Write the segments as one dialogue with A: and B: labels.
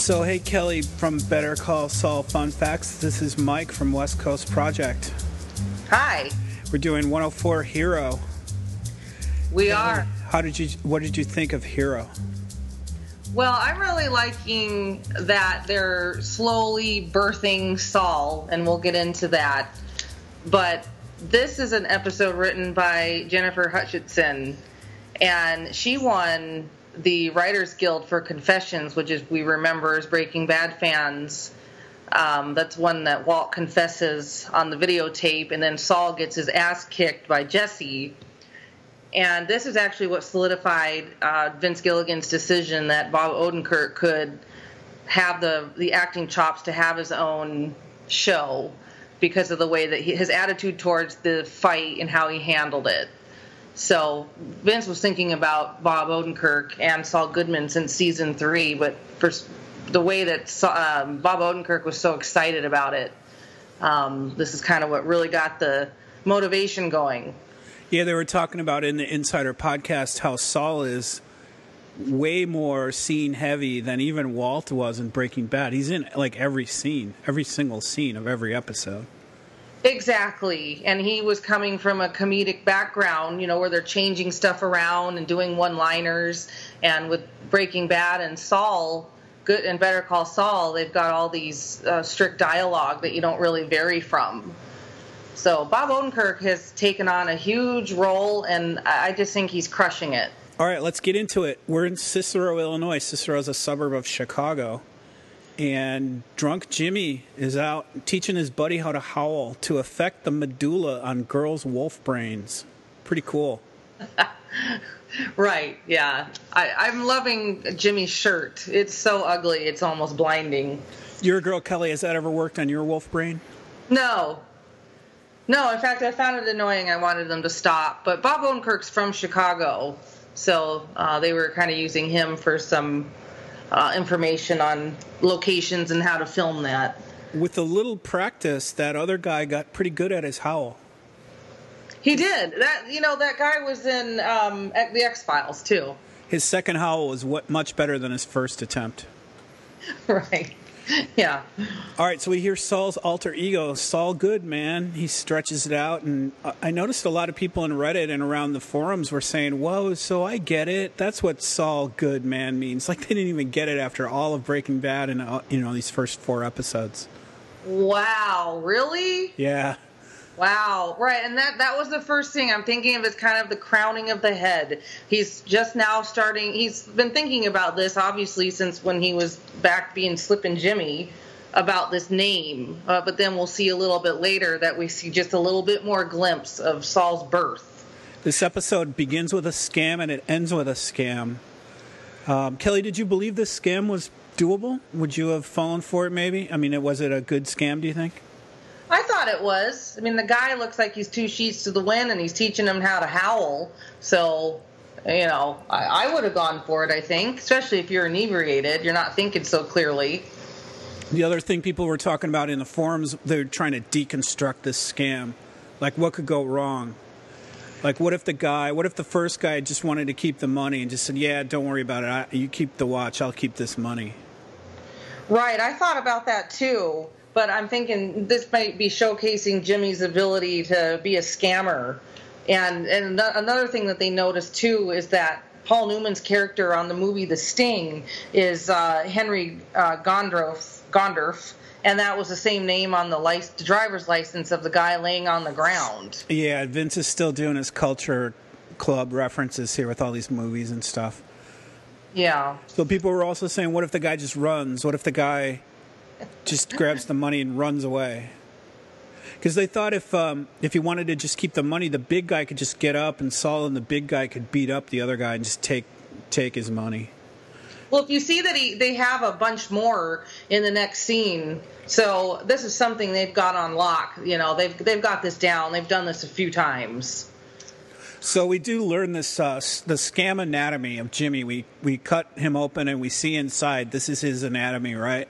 A: So, hey, Kelly from Better Call Saul Fun Facts. This is Mike from West Coast Project.
B: Hi.
A: We're doing 104 Hero.
B: We are.
A: How did you? What did you think of Hero?
B: Well, I'm really liking that they're slowly birthing Saul, and we'll get into that. But this is an episode written by Jennifer Hutchinson, and she won the Writers Guild for Confessions, which is we remember as Breaking Bad fans. Um, that's one that Walt confesses on the videotape, and then Saul gets his ass kicked by Jesse. And this is actually what solidified uh, Vince Gilligan's decision that Bob Odenkirk could have the the acting chops to have his own show because of the way that he, his attitude towards the fight and how he handled it. So Vince was thinking about Bob Odenkirk and Saul Goodman since season three, but for the way that um, Bob Odenkirk was so excited about it, um, this is kind of what really got the motivation going.
A: Yeah, they were talking about in the Insider podcast how Saul is way more scene heavy than even Walt was in Breaking Bad. He's in like every scene, every single scene of every episode.
B: Exactly. And he was coming from a comedic background, you know, where they're changing stuff around and doing one liners. And with Breaking Bad and Saul, good and Better Call Saul, they've got all these uh, strict dialogue that you don't really vary from. So Bob Odenkirk has taken on a huge role, and I just think he's crushing it.
A: All right, let's get into it. We're in Cicero, Illinois. Cicero is a suburb of Chicago. And drunk Jimmy is out teaching his buddy how to howl to affect the medulla on girls' wolf brains. Pretty cool.
B: right, yeah. I, I'm loving Jimmy's shirt. It's so ugly, it's almost blinding.
A: You're a girl, Kelly. Has that ever worked on your wolf brain?
B: No, no, in fact, I found it annoying. I wanted them to stop. But Bob Odenkirk's from Chicago, so uh, they were kind of using him for some uh, information on locations and how to film that.
A: With a little practice, that other guy got pretty good at his howl.
B: He did. That you know, that guy was in um, the X Files too.
A: His second howl was what much better than his first attempt.
B: right. yeah.
A: All right, so we hear Saul's alter ego, Saul Goodman. He stretches it out, and I noticed a lot of people in Reddit and around the forums were saying, "Whoa, so I get it. That's what Saul Goodman means." Like they didn't even get it after all of Breaking Bad and uh, you know these first four episodes.
B: Wow, really?
A: Yeah.
B: Wow, right, and that that was the first thing I'm thinking of as kind of the crowning of the head. He's just now starting. He's been thinking about this obviously since when he was back being Slippin' Jimmy about this name, uh, but then we'll see a little bit later that we see just a little bit more glimpse of Saul's birth.
A: This episode begins with a scam and it ends with a scam. Um, Kelly, did you believe this scam was doable? Would you have fallen for it? Maybe. I mean, was it a good scam? Do you think?
B: Thought it was. I mean, the guy looks like he's two sheets to the wind, and he's teaching him how to howl. So, you know, I, I would have gone for it. I think, especially if you're inebriated, you're not thinking so clearly.
A: The other thing people were talking about in the forums, they're trying to deconstruct this scam. Like, what could go wrong? Like, what if the guy, what if the first guy just wanted to keep the money and just said, "Yeah, don't worry about it. I, you keep the watch. I'll keep this money."
B: Right. I thought about that too but I'm thinking this might be showcasing Jimmy's ability to be a scammer. And and another thing that they noticed too is that Paul Newman's character on the movie The Sting is uh, Henry uh, Gondorff, Gondorff, and that was the same name on the, lic- the driver's license of the guy laying on the ground.
A: Yeah, Vince is still doing his culture club references here with all these movies and stuff.
B: Yeah.
A: So people were also saying, what if the guy just runs? What if the guy just grabs the money and runs away. Because they thought if um, if he wanted to just keep the money, the big guy could just get up, and Saul and the big guy could beat up the other guy and just take take his money.
B: Well, if you see that he, they have a bunch more in the next scene, so this is something they've got on lock. You know, they've they've got this down. They've done this a few times.
A: So we do learn this uh, the scam anatomy of Jimmy. We we cut him open and we see inside. This is his anatomy, right?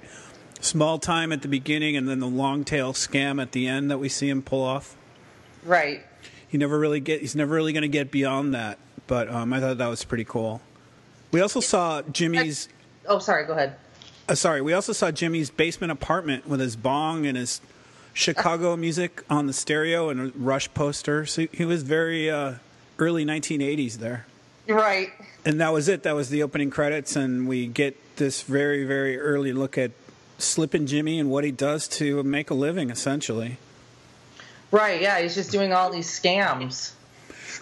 A: Small time at the beginning and then the long tail scam at the end that we see him pull off.
B: Right.
A: He never really get. He's never really going to get beyond that. But um, I thought that was pretty cool. We also saw Jimmy's.
B: Oh, sorry. Go ahead.
A: uh, sorry, we also saw Jimmy's basement apartment with his bong and his Chicago music on the stereo and a Rush poster. So he was very uh, early 1980s there.
B: Right.
A: And that was it. That was the opening credits, and we get this very, very early look at Slippin' Jimmy and what he does to make a living, essentially.
B: Right. Yeah, he's just doing all these scams.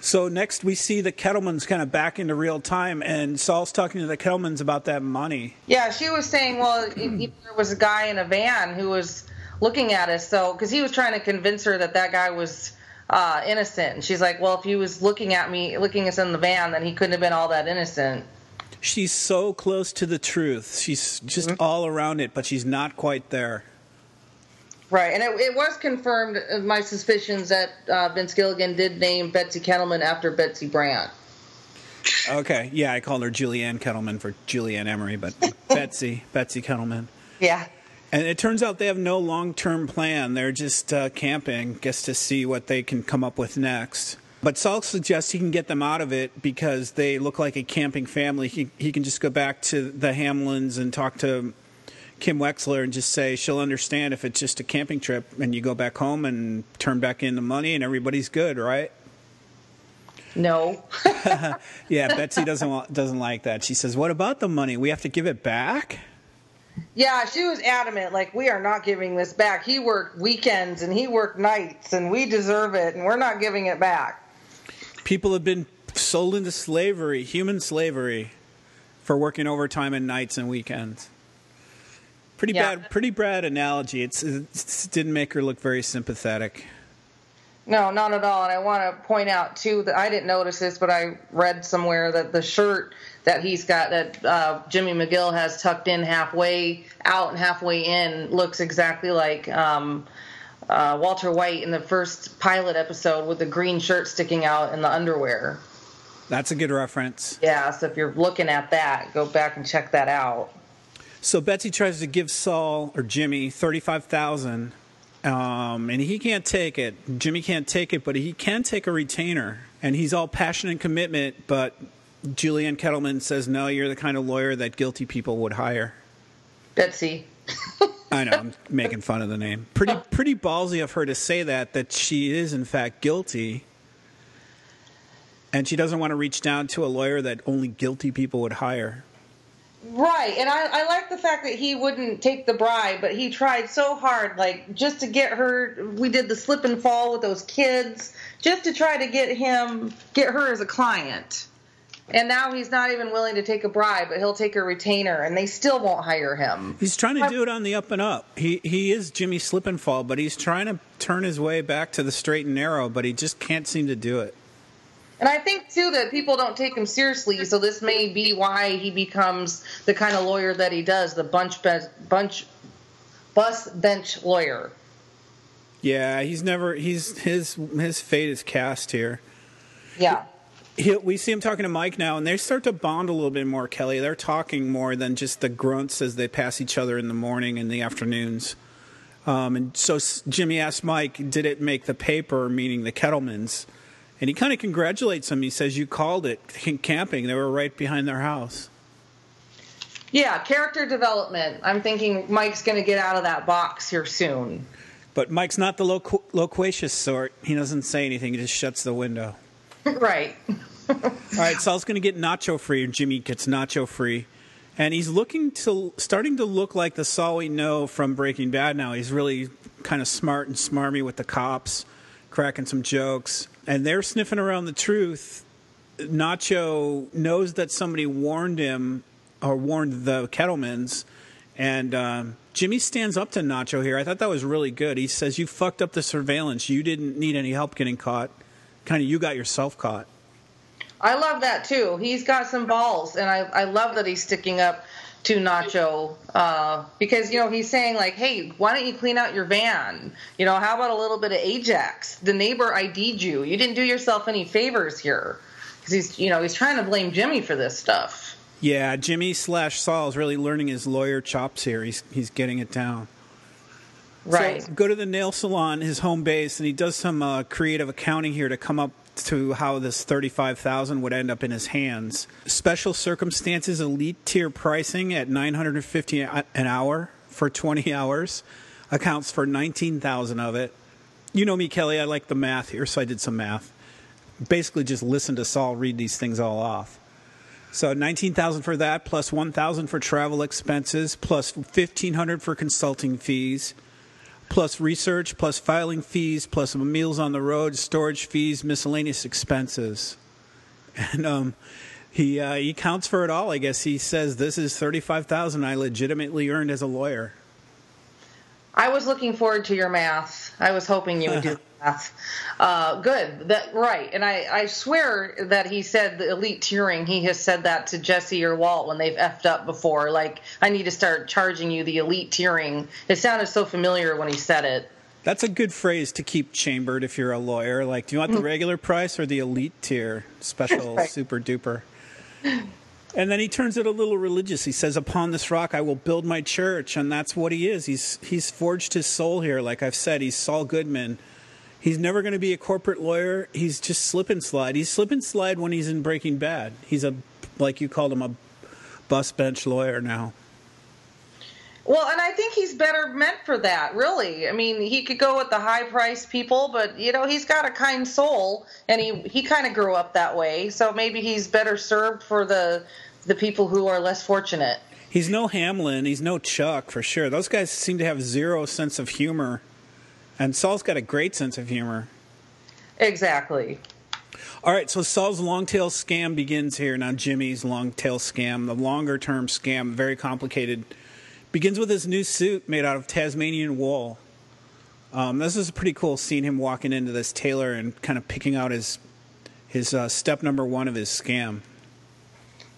A: So next we see the Kettlemans kind of back into real time, and Saul's talking to the Kettlemans about that money.
B: Yeah, she was saying, well, there was a guy in a van who was looking at us, so because he was trying to convince her that that guy was uh, innocent, and she's like, well, if he was looking at me, looking us in the van, then he couldn't have been all that innocent.
A: She's so close to the truth. She's just mm-hmm. all around it, but she's not quite there.
B: Right, and it, it was confirmed uh, my suspicions that uh, Vince Gilligan did name Betsy Kettleman after Betsy Brandt.
A: Okay, yeah, I called her Julianne Kettleman for Julie Ann Emery, but Betsy, Betsy Kettleman.
B: Yeah.
A: And it turns out they have no long term plan. They're just uh, camping, just to see what they can come up with next. But Saul suggests he can get them out of it because they look like a camping family. He, he can just go back to the Hamlins and talk to Kim Wexler and just say she'll understand if it's just a camping trip and you go back home and turn back in the money and everybody's good, right?
B: No.
A: yeah, Betsy doesn't doesn't like that. She says, "What about the money? We have to give it back."
B: Yeah, she was adamant. Like we are not giving this back. He worked weekends and he worked nights, and we deserve it, and we're not giving it back.
A: People have been sold into slavery, human slavery, for working overtime and nights and weekends. Pretty yeah. bad, pretty bad analogy. It's, it didn't make her look very sympathetic.
B: No, not at all. And I want to point out too that I didn't notice this, but I read somewhere that the shirt that he's got that uh, Jimmy McGill has tucked in halfway out and halfway in looks exactly like um, uh, Walter White in the first pilot episode with the green shirt sticking out in the underwear.
A: That's a good reference.
B: Yeah, so if you're looking at that, go back and check that out.
A: So Betsy tries to give Saul or Jimmy thirty-five thousand, um, and he can't take it. Jimmy can't take it, but he can take a retainer, and he's all passion and commitment. But Julianne Kettleman says, "No, you're the kind of lawyer that guilty people would hire."
B: Betsy.
A: I know I'm making fun of the name. Pretty pretty ballsy of her to say that that she is in fact guilty. And she doesn't want to reach down to a lawyer that only guilty people would hire.
B: Right, and I, I like the fact that he wouldn't take the bribe, but he tried so hard, like just to get her. We did the slip and fall with those kids, just to try to get him, get her as a client. And now he's not even willing to take a bribe, but he'll take a retainer, and they still won't hire him.
A: He's trying to do it on the up and up. He he is Jimmy Slip and Fall, but he's trying to turn his way back to the straight and narrow, but he just can't seem to do it.
B: And I think too that people don't take him seriously, so this may be why he becomes the kind of lawyer that he does, the bunch bunch bus bench lawyer.
A: Yeah, he's never he's his his fate is cast here.
B: Yeah.
A: He, we see him talking to Mike now, and they start to bond a little bit more. Kelly, they're talking more than just the grunts as they pass each other in the morning and the afternoons. Um, and so Jimmy asks Mike, "Did it make the paper?" Meaning the Kettlemans. And he kind of congratulates him. He says, You called it camping. They were right behind their house.
B: Yeah, character development. I'm thinking Mike's going to get out of that box here soon.
A: But Mike's not the loqu- loquacious sort. He doesn't say anything, he just shuts the window.
B: right.
A: All right, Saul's going to get nacho free, and Jimmy gets nacho free. And he's looking to, starting to look like the Saul we know from Breaking Bad now. He's really kind of smart and smarmy with the cops, cracking some jokes and they're sniffing around the truth. Nacho knows that somebody warned him or warned the Kettlemans, and um, Jimmy stands up to Nacho here. I thought that was really good. He says, "You fucked up the surveillance. You didn't need any help getting caught. Kind of, you got yourself caught."
B: I love that too. He's got some balls, and I, I love that he's sticking up to Nacho uh, because you know he's saying like, "Hey, why don't you clean out your van? You know, how about a little bit of Ajax? The neighbor ID'd you. You didn't do yourself any favors here." Because he's you know he's trying to blame Jimmy for this stuff.
A: Yeah, Jimmy slash Saul is really learning his lawyer chops here. He's he's getting it down.
B: Right.
A: So go to the nail salon, his home base, and he does some uh, creative accounting here to come up to how this 35,000 would end up in his hands. Special circumstances elite tier pricing at 950 an hour for 20 hours accounts for 19,000 of it. You know me, Kelly, I like the math here, so I did some math. Basically just listen to Saul read these things all off. So 19,000 for that plus 1,000 for travel expenses plus 1,500 for consulting fees plus research, plus filing fees, plus meals on the road, storage fees, miscellaneous expenses. And um, he uh, he counts for it all. I guess he says this is thirty five thousand I legitimately earned as a lawyer.
B: I was looking forward to your math. I was hoping you would do. Uh, good. That right. And I, I swear that he said the elite tiering. He has said that to Jesse or Walt when they've effed up before. Like I need to start charging you the elite tiering. It sounded so familiar when he said it.
A: That's a good phrase to keep chambered if you're a lawyer. Like, do you want the regular price or the elite tier, special, right. super duper? And then he turns it a little religious. He says, "Upon this rock I will build my church," and that's what he is. He's he's forged his soul here. Like I've said, he's Saul Goodman. He's never going to be a corporate lawyer. He's just slip and slide. He's slip and slide when he's in Breaking Bad. He's a like you called him a bus bench lawyer now.
B: Well, and I think he's better meant for that, really. I mean, he could go with the high price people, but you know, he's got a kind soul and he he kind of grew up that way. So maybe he's better served for the the people who are less fortunate.
A: He's no Hamlin, he's no Chuck for sure. Those guys seem to have zero sense of humor and Saul's got a great sense of humor.
B: Exactly.
A: All right, so Saul's long tail scam begins here. Now, Jimmy's long tail scam, the longer term scam, very complicated, begins with his new suit made out of Tasmanian wool. Um, this is a pretty cool scene, him walking into this tailor and kind of picking out his his uh, step number one of his scam.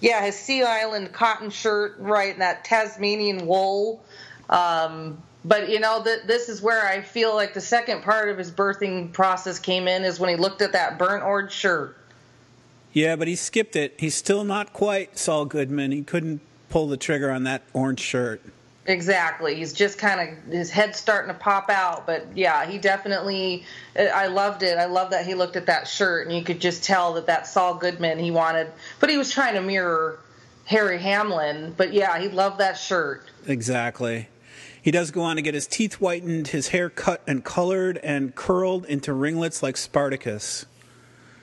B: Yeah, his Sea Island cotton shirt, right, and that Tasmanian wool. Um, but you know that this is where I feel like the second part of his birthing process came in is when he looked at that burnt orange shirt.
A: Yeah, but he skipped it. He's still not quite Saul Goodman. He couldn't pull the trigger on that orange shirt.
B: Exactly. He's just kind of his head's starting to pop out, but yeah, he definitely. Uh, I loved it. I love that he looked at that shirt and you could just tell that that Saul Goodman he wanted, but he was trying to mirror Harry Hamlin. But yeah, he loved that shirt.
A: Exactly. He does go on to get his teeth whitened, his hair cut and colored and curled into ringlets like Spartacus.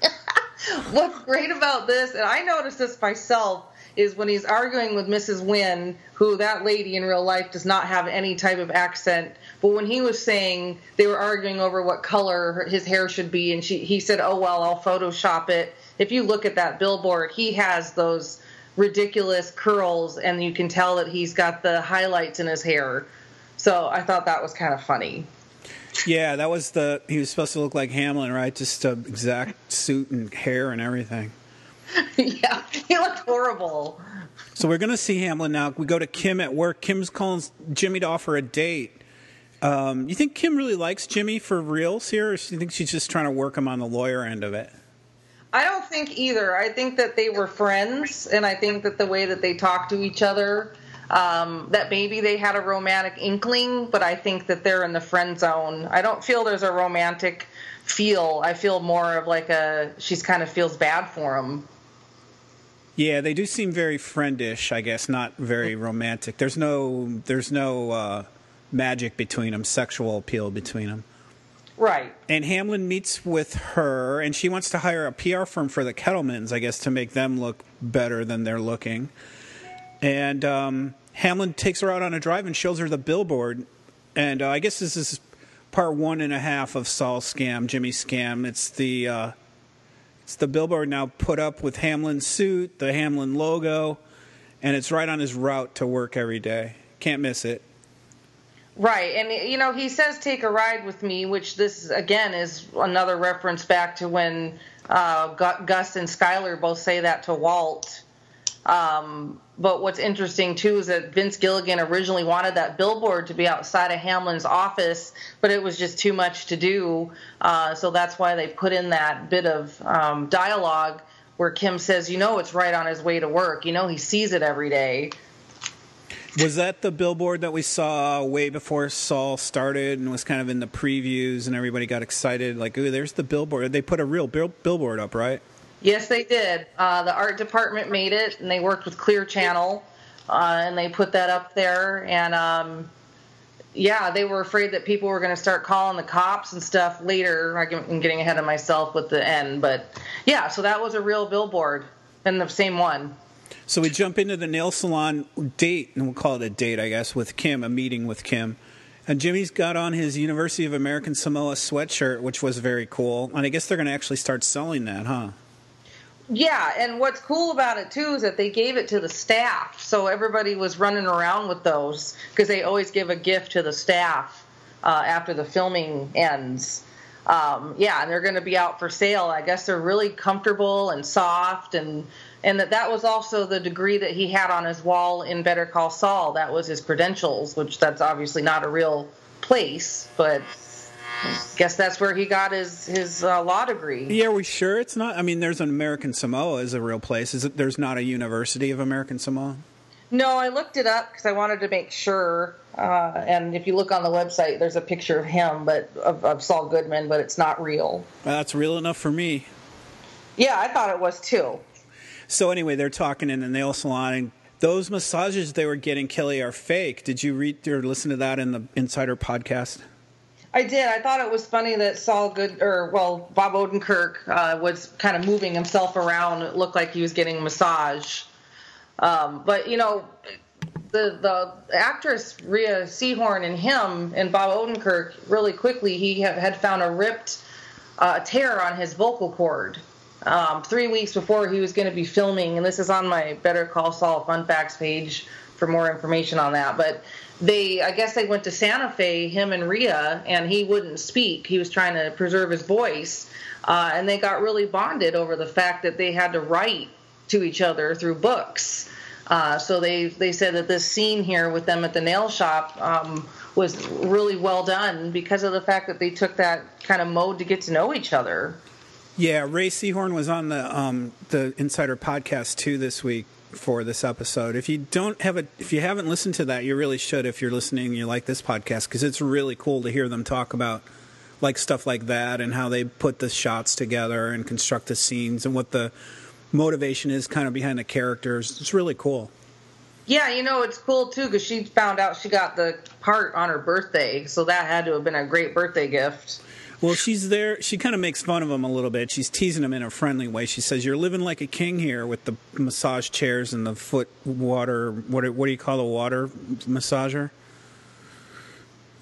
B: What's great about this, and I noticed this myself, is when he's arguing with Mrs. Nguyen, who that lady in real life does not have any type of accent. But when he was saying they were arguing over what color his hair should be, and she, he said, "Oh well, I'll Photoshop it." If you look at that billboard, he has those ridiculous curls, and you can tell that he's got the highlights in his hair. So I thought that was kind of funny.
A: Yeah, that was the he was supposed to look like Hamlin, right? Just a exact suit and hair and everything.
B: yeah, he looked horrible.
A: So we're gonna see Hamlin now. We go to Kim at work. Kim's calling Jimmy to offer a date. Um, you think Kim really likes Jimmy for reals here, or do you think she's just trying to work him on the lawyer end of it?
B: I don't think either. I think that they were friends, and I think that the way that they talk to each other um, that maybe they had a romantic inkling, but I think that they're in the friend zone. I don't feel there's a romantic feel. I feel more of like a she's kind of feels bad for him.
A: Yeah, they do seem very friendish, I guess, not very romantic. There's no there's no uh, magic between them, sexual appeal between them.
B: Right.
A: And Hamlin meets with her, and she wants to hire a PR firm for the Kettlemans, I guess, to make them look better than they're looking. And um, Hamlin takes her out on a drive and shows her the billboard. And uh, I guess this is part one and a half of Saul's scam, Jimmy's scam. It's the uh, it's the billboard now put up with Hamlin's suit, the Hamlin logo, and it's right on his route to work every day. Can't miss it.
B: Right, and you know he says take a ride with me, which this again is another reference back to when uh, Gus and Skyler both say that to Walt um, but what's interesting too is that Vince Gilligan originally wanted that billboard to be outside of Hamlin's office, but it was just too much to do. Uh, so that's why they put in that bit of um, dialogue where Kim says, "You know, it's right on his way to work. You know, he sees it every day."
A: Was that the billboard that we saw way before Saul started and was kind of in the previews and everybody got excited? Like, ooh, there's the billboard. They put a real bill- billboard up, right?
B: Yes, they did. Uh, the art department made it, and they worked with Clear Channel, uh, and they put that up there. And um, yeah, they were afraid that people were going to start calling the cops and stuff later. I'm getting ahead of myself with the end, but yeah, so that was a real billboard and the same one.
A: So we jump into the nail salon date, and we'll call it a date, I guess, with Kim, a meeting with Kim. And Jimmy's got on his University of American Samoa sweatshirt, which was very cool. And I guess they're going to actually start selling that, huh?
B: Yeah, and what's cool about it too is that they gave it to the staff, so everybody was running around with those because they always give a gift to the staff uh, after the filming ends. Um, yeah, and they're going to be out for sale. I guess they're really comfortable and soft, and and that that was also the degree that he had on his wall in Better Call Saul. That was his credentials, which that's obviously not a real place, but guess that's where he got his his uh, law degree.
A: Yeah, are we sure it's not? I mean, there's an American Samoa is a real place. Is it? There's not a University of American Samoa.
B: No, I looked it up because I wanted to make sure. Uh, and if you look on the website, there's a picture of him, but of, of Saul Goodman, but it's not real.
A: That's real enough for me.
B: Yeah, I thought it was too.
A: So anyway, they're talking in the nail salon, and those massages they were getting, Kelly, are fake. Did you read or listen to that in the Insider podcast?
B: I did. I thought it was funny that Saul Good or well Bob Odenkirk uh, was kind of moving himself around. It looked like he was getting a massage. Um, but you know, the the actress Rhea Seehorn and him and Bob Odenkirk really quickly he had found a ripped uh, tear on his vocal cord. Um, three weeks before he was going to be filming, and this is on my Better Call Saul fun facts page for more information on that. But they, I guess they went to Santa Fe, him and Rhea, and he wouldn't speak. He was trying to preserve his voice, uh, and they got really bonded over the fact that they had to write to each other through books. Uh, so they they said that this scene here with them at the nail shop um, was really well done because of the fact that they took that kind of mode to get to know each other.
A: Yeah, Rhea Seehorn was on the um, the Insider podcast too this week for this episode. If you don't have a, if you haven't listened to that, you really should. If you're listening, you like this podcast because it's really cool to hear them talk about like stuff like that and how they put the shots together and construct the scenes and what the motivation is kind of behind the characters. It's really cool.
B: Yeah, you know, it's cool too because she found out she got the part on her birthday, so that had to have been a great birthday gift.
A: Well, she's there. She kind of makes fun of him a little bit. She's teasing him in a friendly way. She says, "You're living like a king here with the massage chairs and the foot water. What what do you call a water massager?"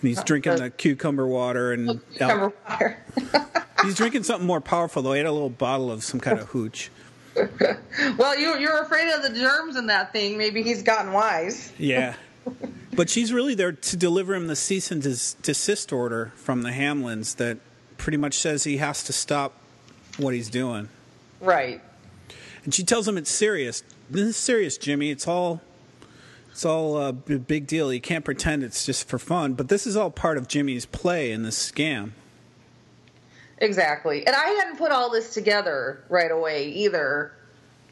A: And he's drinking uh, the cucumber water and
B: cucumber water.
A: he's drinking something more powerful though. He had a little bottle of some kind of hooch.
B: well, you you're afraid of the germs in that thing. Maybe he's gotten wise.
A: Yeah. But she's really there to deliver him the cease and desist order from the Hamlins that pretty much says he has to stop what he's doing.
B: Right.
A: And she tells him it's serious. This is serious, Jimmy. It's all it's all uh, a big deal. You can't pretend it's just for fun. But this is all part of Jimmy's play in this scam.
B: Exactly. And I hadn't put all this together right away either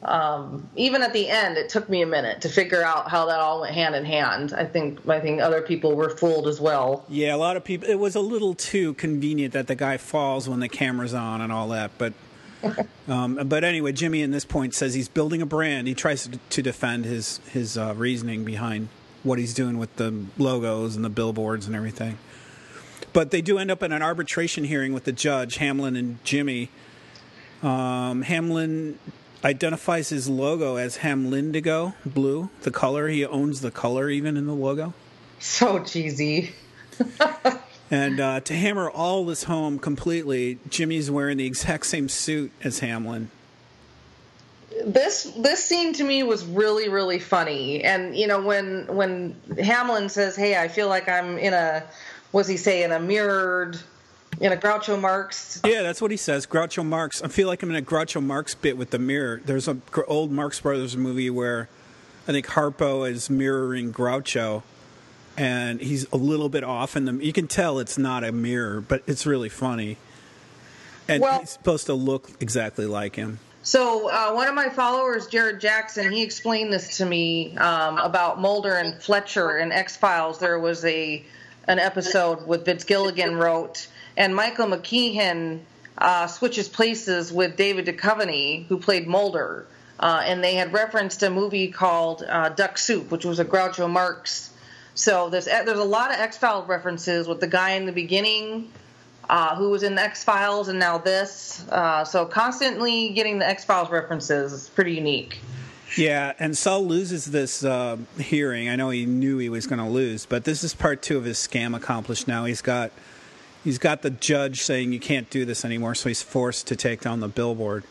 B: um, even at the end, it took me a minute to figure out how that all went hand in hand. I think I think other people were fooled as well.
A: Yeah, a lot of people. It was a little too convenient that the guy falls when the camera's on and all that. But um, but anyway, Jimmy in this point says he's building a brand. He tries to, to defend his his uh, reasoning behind what he's doing with the logos and the billboards and everything. But they do end up in an arbitration hearing with the judge, Hamlin and Jimmy. Um, Hamlin identifies his logo as Hamlindigo blue, the color. He owns the color even in the logo.
B: So cheesy.
A: and uh, to hammer all this home completely, Jimmy's wearing the exact same suit as Hamlin.
B: This this scene to me was really really funny, and you know when when Hamlin says, "Hey, I feel like I'm in a," was he say, in a mirrored in a Groucho Marx.
A: Yeah, that's what he says. Groucho Marx. I feel like I'm in a Groucho Marx bit with the mirror. There's an old Marx Brothers movie where I think Harpo is mirroring Groucho, and he's a little bit off in the. You can tell it's not a mirror, but it's really funny. And well, he's supposed to look exactly like him.
B: So uh, one of my followers, Jared Jackson, he explained this to me um, about Mulder and Fletcher in X Files. There was a an episode with Vince Gilligan wrote, and Michael McKean uh, switches places with David Duchovny, who played Mulder, uh, and they had referenced a movie called uh, Duck Soup, which was a Groucho Marx. So there's there's a lot of X Files references with the guy in the beginning uh, who was in X Files and now this. Uh, so constantly getting the X Files references is pretty unique.
A: Yeah, and Saul loses this uh, hearing. I know he knew he was going to lose, but this is part two of his scam accomplished. Now he's got he's got the judge saying you can't do this anymore, so he's forced to take down the billboard.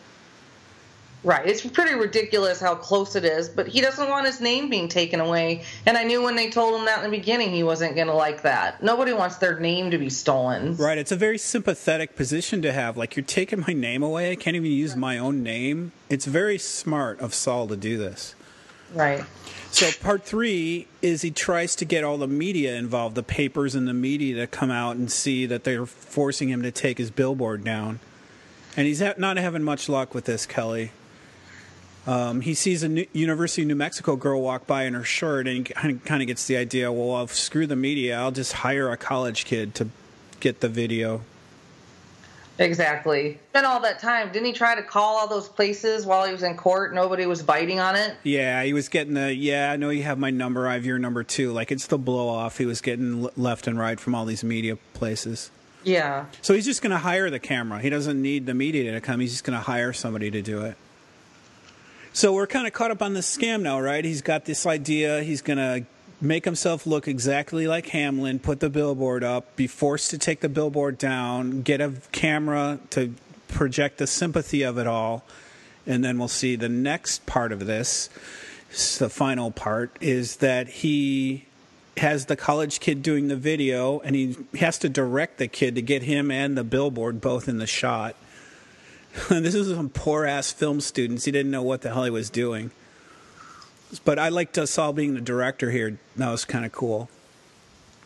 B: Right. It's pretty ridiculous how close it is, but he doesn't want his name being taken away. And I knew when they told him that in the beginning, he wasn't going to like that. Nobody wants their name to be stolen.
A: Right. It's a very sympathetic position to have. Like, you're taking my name away. I can't even use my own name. It's very smart of Saul to do this.
B: Right.
A: So, part three is he tries to get all the media involved, the papers and the media to come out and see that they're forcing him to take his billboard down. And he's not having much luck with this, Kelly. Um, he sees a New- University of New Mexico girl walk by in her shirt, and he kind of gets the idea. Well, I'll screw the media. I'll just hire a college kid to get the video.
B: Exactly. Spent all that time. Didn't he try to call all those places while he was in court? Nobody was biting on it.
A: Yeah, he was getting the. Yeah, I know you have my number. I have your number too. Like it's the blow off. He was getting left and right from all these media places.
B: Yeah.
A: So he's just going to hire the camera. He doesn't need the media to come. He's just going to hire somebody to do it. So we're kind of caught up on this scam now, right? He's got this idea. He's going to make himself look exactly like Hamlin, put the billboard up, be forced to take the billboard down, get a camera to project the sympathy of it all. And then we'll see the next part of this, the final part, is that he has the college kid doing the video and he has to direct the kid to get him and the billboard both in the shot. this is some poor ass film students. He didn't know what the hell he was doing. But I liked uh, Saul being the director here. That was kind of cool.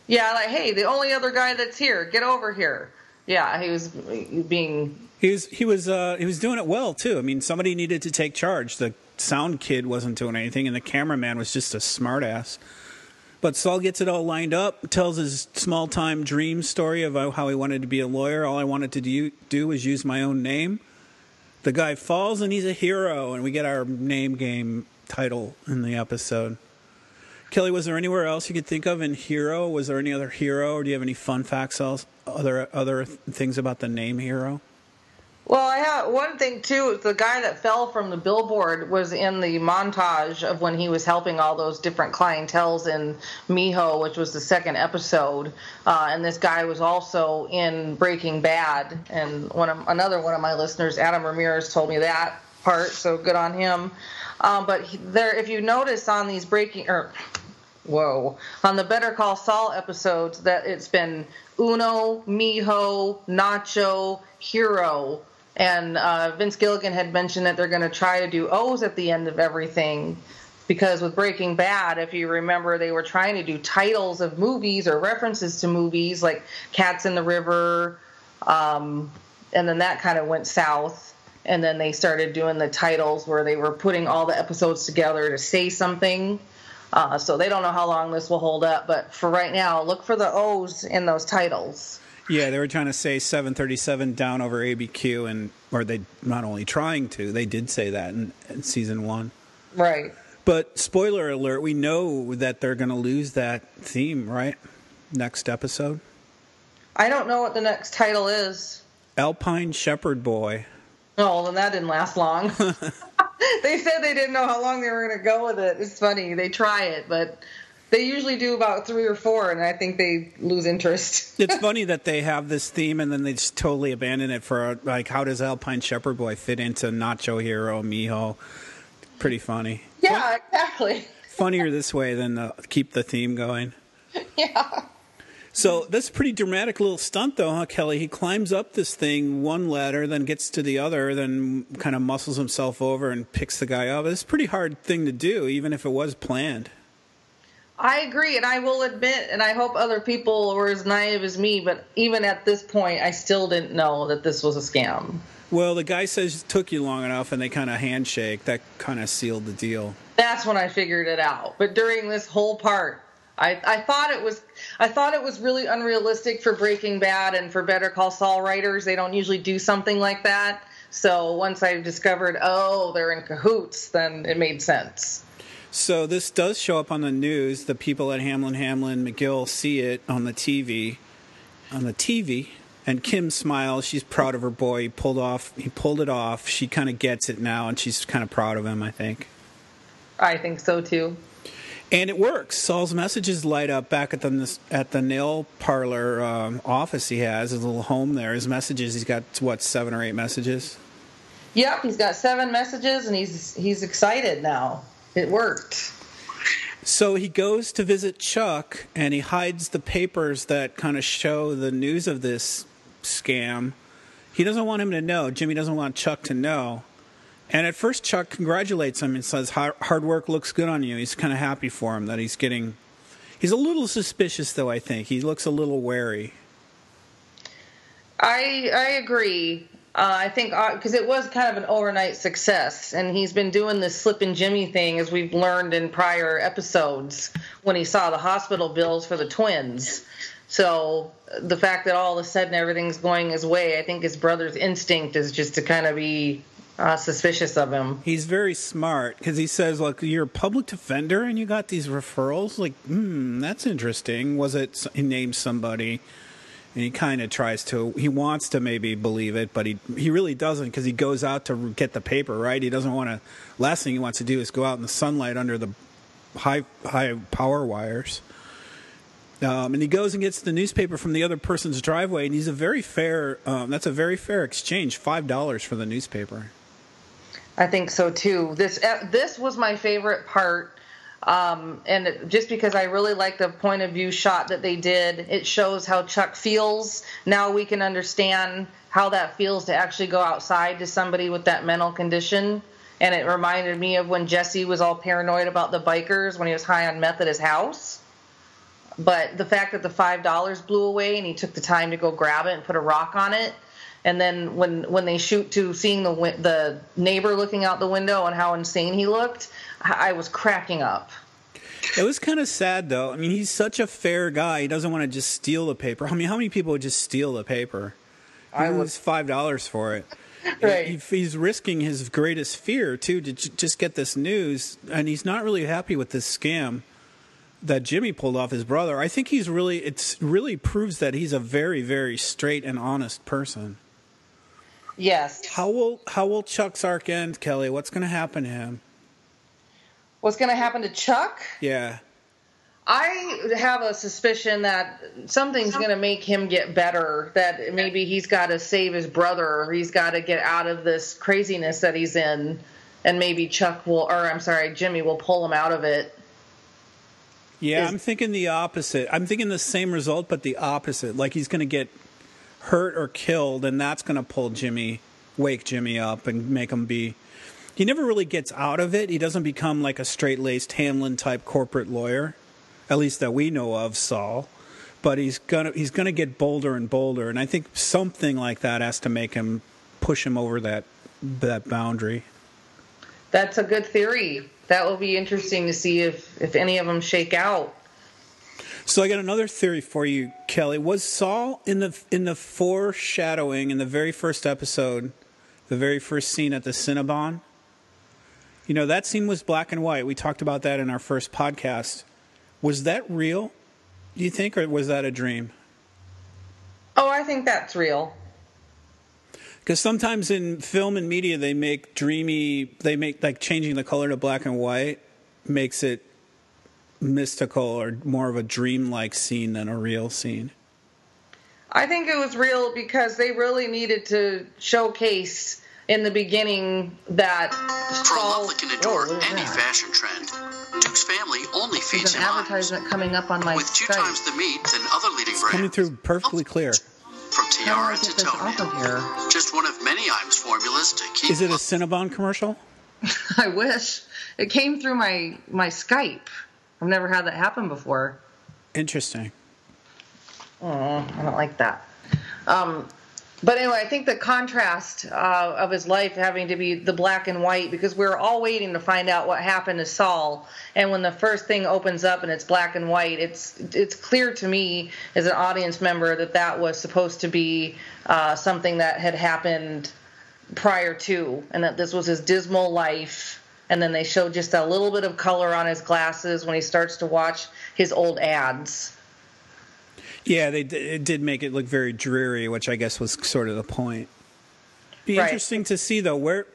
B: Yeah, like, hey, the only other guy that's here, get over here. Yeah, he was being.
A: He was he was uh, he was doing it well too. I mean, somebody needed to take charge. The sound kid wasn't doing anything, and the cameraman was just a smartass. But Saul gets it all lined up, tells his small time dream story of how he wanted to be a lawyer. All I wanted to do, do was use my own name the guy falls and he's a hero, and we get our name game title in the episode. Kelly, was there anywhere else you could think of in Hero? Was there any other hero, or do you have any fun facts, else, other other things about the name Hero?
B: Well, I have one thing too. The guy that fell from the billboard was in the montage of when he was helping all those different clientels in Mijo, which was the second episode. Uh, and this guy was also in Breaking Bad. And one of, another one of my listeners, Adam Ramirez, told me that part. So good on him. Um, but there, if you notice on these Breaking or whoa on the Better Call Saul episodes, that it's been Uno, Mijo, Nacho, Hero and uh, Vince Gilligan had mentioned that they're going to try to do O's at the end of everything. Because with Breaking Bad, if you remember, they were trying to do titles of movies or references to movies like Cats in the River, um, and then that kind of went south. And then they started doing the titles where they were putting all the episodes together to say something. Uh, so they don't know how long this will hold up, but for right now, look for the O's in those titles.
A: Yeah, they were trying to say 737 down over ABQ, and or they not only trying to, they did say that in, in season one.
B: Right.
A: But spoiler alert, we know that they're going to lose that theme, right? Next episode.
B: I don't know what the next title is.
A: Alpine Shepherd Boy.
B: Oh, then that didn't last long. they said they didn't know how long they were going to go with it. It's funny. They try it, but they usually do about three or four, and I think they lose interest.
A: it's funny that they have this theme and then they just totally abandon it for like, how does Alpine Shepherd Boy fit into Nacho Hero Mijo? Pretty funny.
B: Yeah, exactly.
A: Funnier this way than uh, keep the theme going.
B: Yeah.
A: So that's a pretty dramatic little stunt, though, huh, Kelly? He climbs up this thing one ladder, then gets to the other, then kind of muscles himself over and picks the guy up. It's a pretty hard thing to do, even if it was planned.
B: I agree, and I will admit, and I hope other people were as naive as me, but even at this point, I still didn't know that this was a scam.
A: Well, the guy says it took you long enough, and they kind of handshake. That kind of sealed the deal.
B: That's when I figured it out. But during this whole part, I, I thought it was I thought it was really unrealistic for Breaking Bad and for Better Call Saul writers. They don't usually do something like that. So once I discovered, oh, they're in cahoots, then it made sense.
A: So this does show up on the news. The people at Hamlin Hamlin McGill see it on the TV, on the TV, and Kim smiles. She's proud of her boy. He pulled off. He pulled it off. She kind of gets it now, and she's kind of proud of him. I think.
B: I think so too.
A: And it works. Saul's messages light up back at the at the nail parlor um, office he has, his little home there. His messages, he's got what seven or eight messages.
B: Yep, he's got seven messages, and he's he's excited now. It worked.
A: So he goes to visit Chuck, and he hides the papers that kind of show the news of this scam. He doesn't want him to know. Jimmy doesn't want Chuck to know. And at first, Chuck congratulates him and says, "Hard work looks good on you." He's kind of happy for him that he's getting. He's a little suspicious, though. I think he looks a little wary.
B: I I agree. Uh, I think because uh, it was kind of an overnight success, and he's been doing this slip and Jimmy thing as we've learned in prior episodes when he saw the hospital bills for the twins. So the fact that all of a sudden everything's going his way, I think his brother's instinct is just to kind of be uh, suspicious of him.
A: He's very smart because he says, "Look, you're a public defender and you got these referrals. Like, hmm, that's interesting. Was it he names somebody?" And he kind of tries to. He wants to maybe believe it, but he he really doesn't because he goes out to get the paper. Right? He doesn't want to. Last thing he wants to do is go out in the sunlight under the high high power wires. Um, and he goes and gets the newspaper from the other person's driveway, and he's a very fair. Um, that's a very fair exchange. Five dollars for the newspaper.
B: I think so too. This uh, this was my favorite part, um, and just because I really like the point of view shot that they did, it shows how Chuck feels. Now we can understand how that feels to actually go outside to somebody with that mental condition. And it reminded me of when Jesse was all paranoid about the bikers when he was high on meth at his house. But the fact that the five dollars blew away and he took the time to go grab it and put a rock on it and then when when they shoot to seeing the the neighbor looking out the window and how insane he looked, I was cracking up.
A: It was kind of sad though. I mean, he's such a fair guy. He doesn't want to just steal the paper. I mean, how many people would just steal the paper? He I was five dollars for it.
B: right.
A: He, he's risking his greatest fear too to j- just get this news, and he's not really happy with this scam that Jimmy pulled off his brother. I think he's really it's really proves that he's a very very straight and honest person.
B: Yes.
A: How will how will Chuck's arc end, Kelly? What's going to happen to him?
B: What's going to happen to Chuck?
A: Yeah.
B: I have a suspicion that something's going to make him get better. That maybe he's got to save his brother. He's got to get out of this craziness that he's in, and maybe Chuck will, or I'm sorry, Jimmy will pull him out of it.
A: Yeah, Is, I'm thinking the opposite. I'm thinking the same result, but the opposite. Like he's going to get hurt or killed, and that's going to pull Jimmy, wake Jimmy up and make him be. He never really gets out of it. He doesn't become like a straight laced Hamlin type corporate lawyer, at least that we know of, Saul. But he's gonna he's gonna get bolder and bolder, and I think something like that has to make him push him over that that boundary.
B: That's a good theory. That will be interesting to see if if any of them shake out.
A: So I got another theory for you, Kelly. Was Saul in the in the foreshadowing in the very first episode, the very first scene at the Cinnabon? You know that scene was black and white. We talked about that in our first podcast. Was that real? Do you think, or was that a dream?
B: Oh, I think that's real.
A: Because sometimes in film and media, they make dreamy. They make like changing the color to black and white makes it mystical or more of a dreamlike scene than a real scene?
B: I think it was real because they really needed to showcase in the beginning that
C: for a lover can adore oh, any that? fashion trend. Duke's family only feeds
B: There's an advertisement eyes. coming up on my
C: with two Skype. times the meat than other leading brands.
A: Coming through perfectly clear.
C: From tiara to toenail, just one of many Iams formulas to keep.
A: Is it a Cinnabon commercial?
B: I wish it came through my my Skype. I've never had that happen before.
A: Interesting.
B: Oh, I don't like that. Um, but anyway, I think the contrast uh, of his life having to be the black and white because we are all waiting to find out what happened to Saul, and when the first thing opens up and it's black and white, it's it's clear to me as an audience member that that was supposed to be uh, something that had happened prior to, and that this was his dismal life. And then they show just a little bit of color on his glasses when he starts to watch his old ads.
A: Yeah, they it did make it look very dreary, which I guess was sort of the point. Be right. interesting to see though where,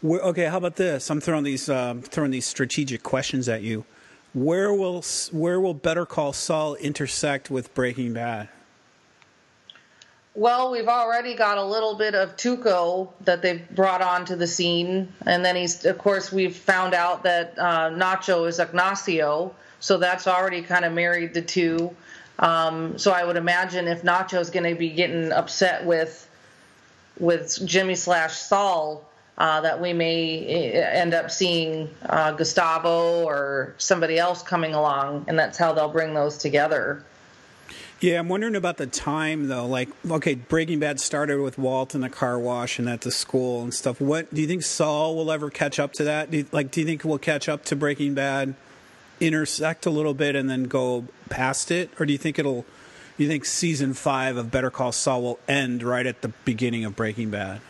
A: where. Okay, how about this? I'm throwing these um, throwing these strategic questions at you. Where will where will Better Call Saul intersect with Breaking Bad?
B: Well, we've already got a little bit of Tuco that they've brought onto the scene, and then he's of course we've found out that uh, Nacho is Ignacio, so that's already kind of married the two. Um, so I would imagine if Nacho's going to be getting upset with with Jimmy slash Saul, uh, that we may eh, end up seeing uh, Gustavo or somebody else coming along, and that's how they'll bring those together.
A: Yeah, I'm wondering about the time though. Like, okay, Breaking Bad started with Walt in the car wash and at the school and stuff. What do you think Saul will ever catch up to that? Do you, like, do you think we'll catch up to Breaking Bad? intersect a little bit and then go past it, or do you think it'll? You think season five of Better Call Saul will end right at the beginning of Breaking Bad?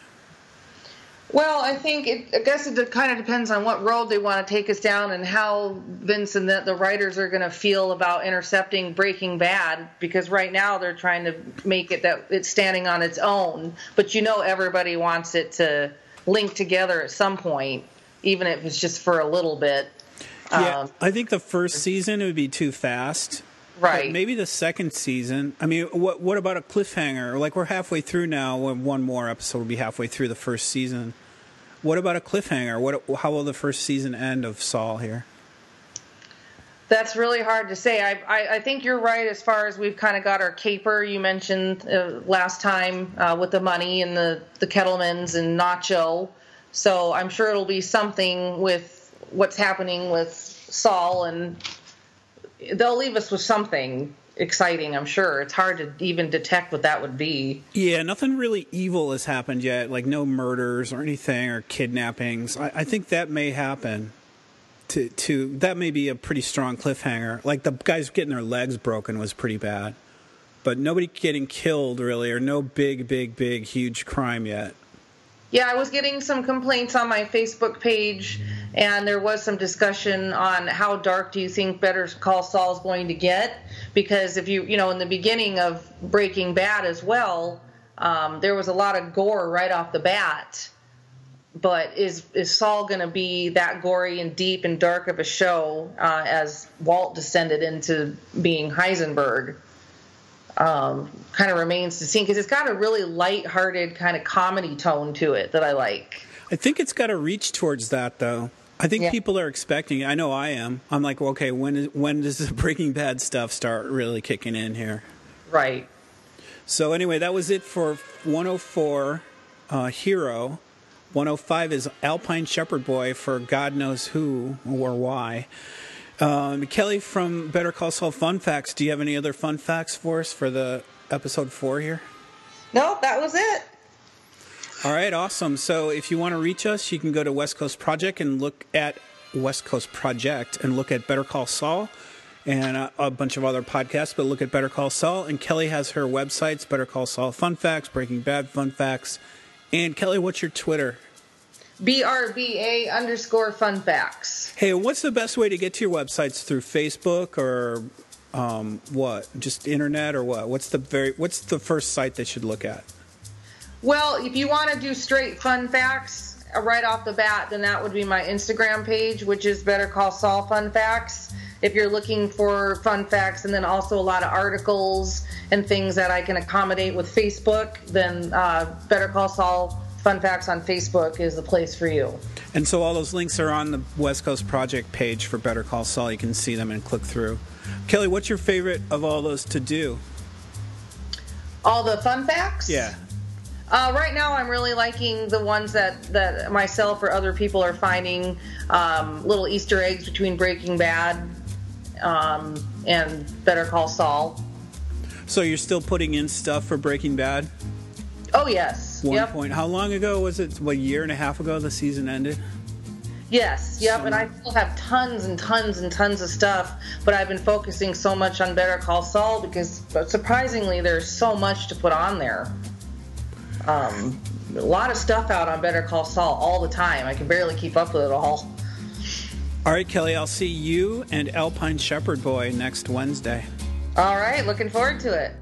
B: Well, I think it, I guess it kind of depends on what road they want to take us down and how Vince and the, the writers are going to feel about intercepting Breaking Bad because right now they're trying to make it that it's standing on its own, but you know everybody wants it to link together at some point, even if it's just for a little bit.
A: Yeah, um, I think the first season it would be too fast.
B: Right.
A: maybe the second season. I mean, what what about a cliffhanger? Like we're halfway through now. One more episode will be halfway through the first season. What about a cliffhanger? What how will the first season end of Saul here?
B: That's really hard to say. I, I, I, think you're right as far as we've kind of got our caper you mentioned uh, last time uh, with the money and the, the Kettlemans and Nacho. So I'm sure it'll be something with what's happening with Saul, and they'll leave us with something exciting. I'm sure it's hard to even detect what that would be.
A: Yeah, nothing really evil has happened yet, like no murders or anything or kidnappings. I, I think that may happen. To to that may be a pretty strong cliffhanger. Like the guys getting their legs broken was pretty bad, but nobody getting killed really, or no big, big, big, huge crime yet.
B: Yeah, I was getting some complaints on my Facebook page, and there was some discussion on how dark do you think Better Call Saul is going to get? Because if you, you know, in the beginning of Breaking Bad as well, um, there was a lot of gore right off the bat. But is is Saul going to be that gory and deep and dark of a show uh, as Walt descended into being Heisenberg? Um, kind of remains to see because it's got a really light-hearted kind of comedy tone to it that I like.
A: I think it's got to reach towards that though. I think yeah. people are expecting. It. I know I am. I'm like, okay, when is, when does the Breaking Bad stuff start really kicking in here?
B: Right.
A: So anyway, that was it for 104 uh, Hero. 105 is Alpine Shepherd Boy for God knows who or why. Um, Kelly from Better Call Saul Fun Facts. Do you have any other fun facts for us for the episode four here?
B: No, that was it.
A: All right, awesome. So if you want to reach us, you can go to West Coast Project and look at West Coast Project and look at Better Call Saul and a, a bunch of other podcasts, but look at Better Call Saul. And Kelly has her websites, Better Call Saul Fun Facts, Breaking Bad Fun Facts. And Kelly, what's your Twitter?
B: BRBA underscore fun facts.
A: Hey, what's the best way to get to your websites through Facebook or um, what? Just internet or what? What's the very what's the first site they should look at?
B: Well, if you want to do straight fun facts uh, right off the bat, then that would be my Instagram page, which is Better Call Saul Fun Facts. If you're looking for fun facts and then also a lot of articles and things that I can accommodate with Facebook, then uh, Better Call Saul Fun Facts on Facebook is the place for you.
A: And so all those links are on the West Coast Project page for Better Call Saul. You can see them and click through. Kelly, what's your favorite of all those to do?
B: All the fun facts?
A: Yeah.
B: Uh, right now, I'm really liking the ones that, that myself or other people are finding um, little Easter eggs between Breaking Bad um, and Better Call Saul.
A: So you're still putting in stuff for Breaking Bad?
B: Oh yes.
A: One
B: yep.
A: point. How long ago was it? What a year and a half ago the season ended?
B: Yes, yep, and I still have tons and tons and tons of stuff, but I've been focusing so much on Better Call Saul because surprisingly there's so much to put on there. Um, a lot of stuff out on Better Call Saul all the time. I can barely keep up with it all.
A: All right, Kelly, I'll see you and Alpine Shepherd Boy next Wednesday.
B: All right, looking forward to it.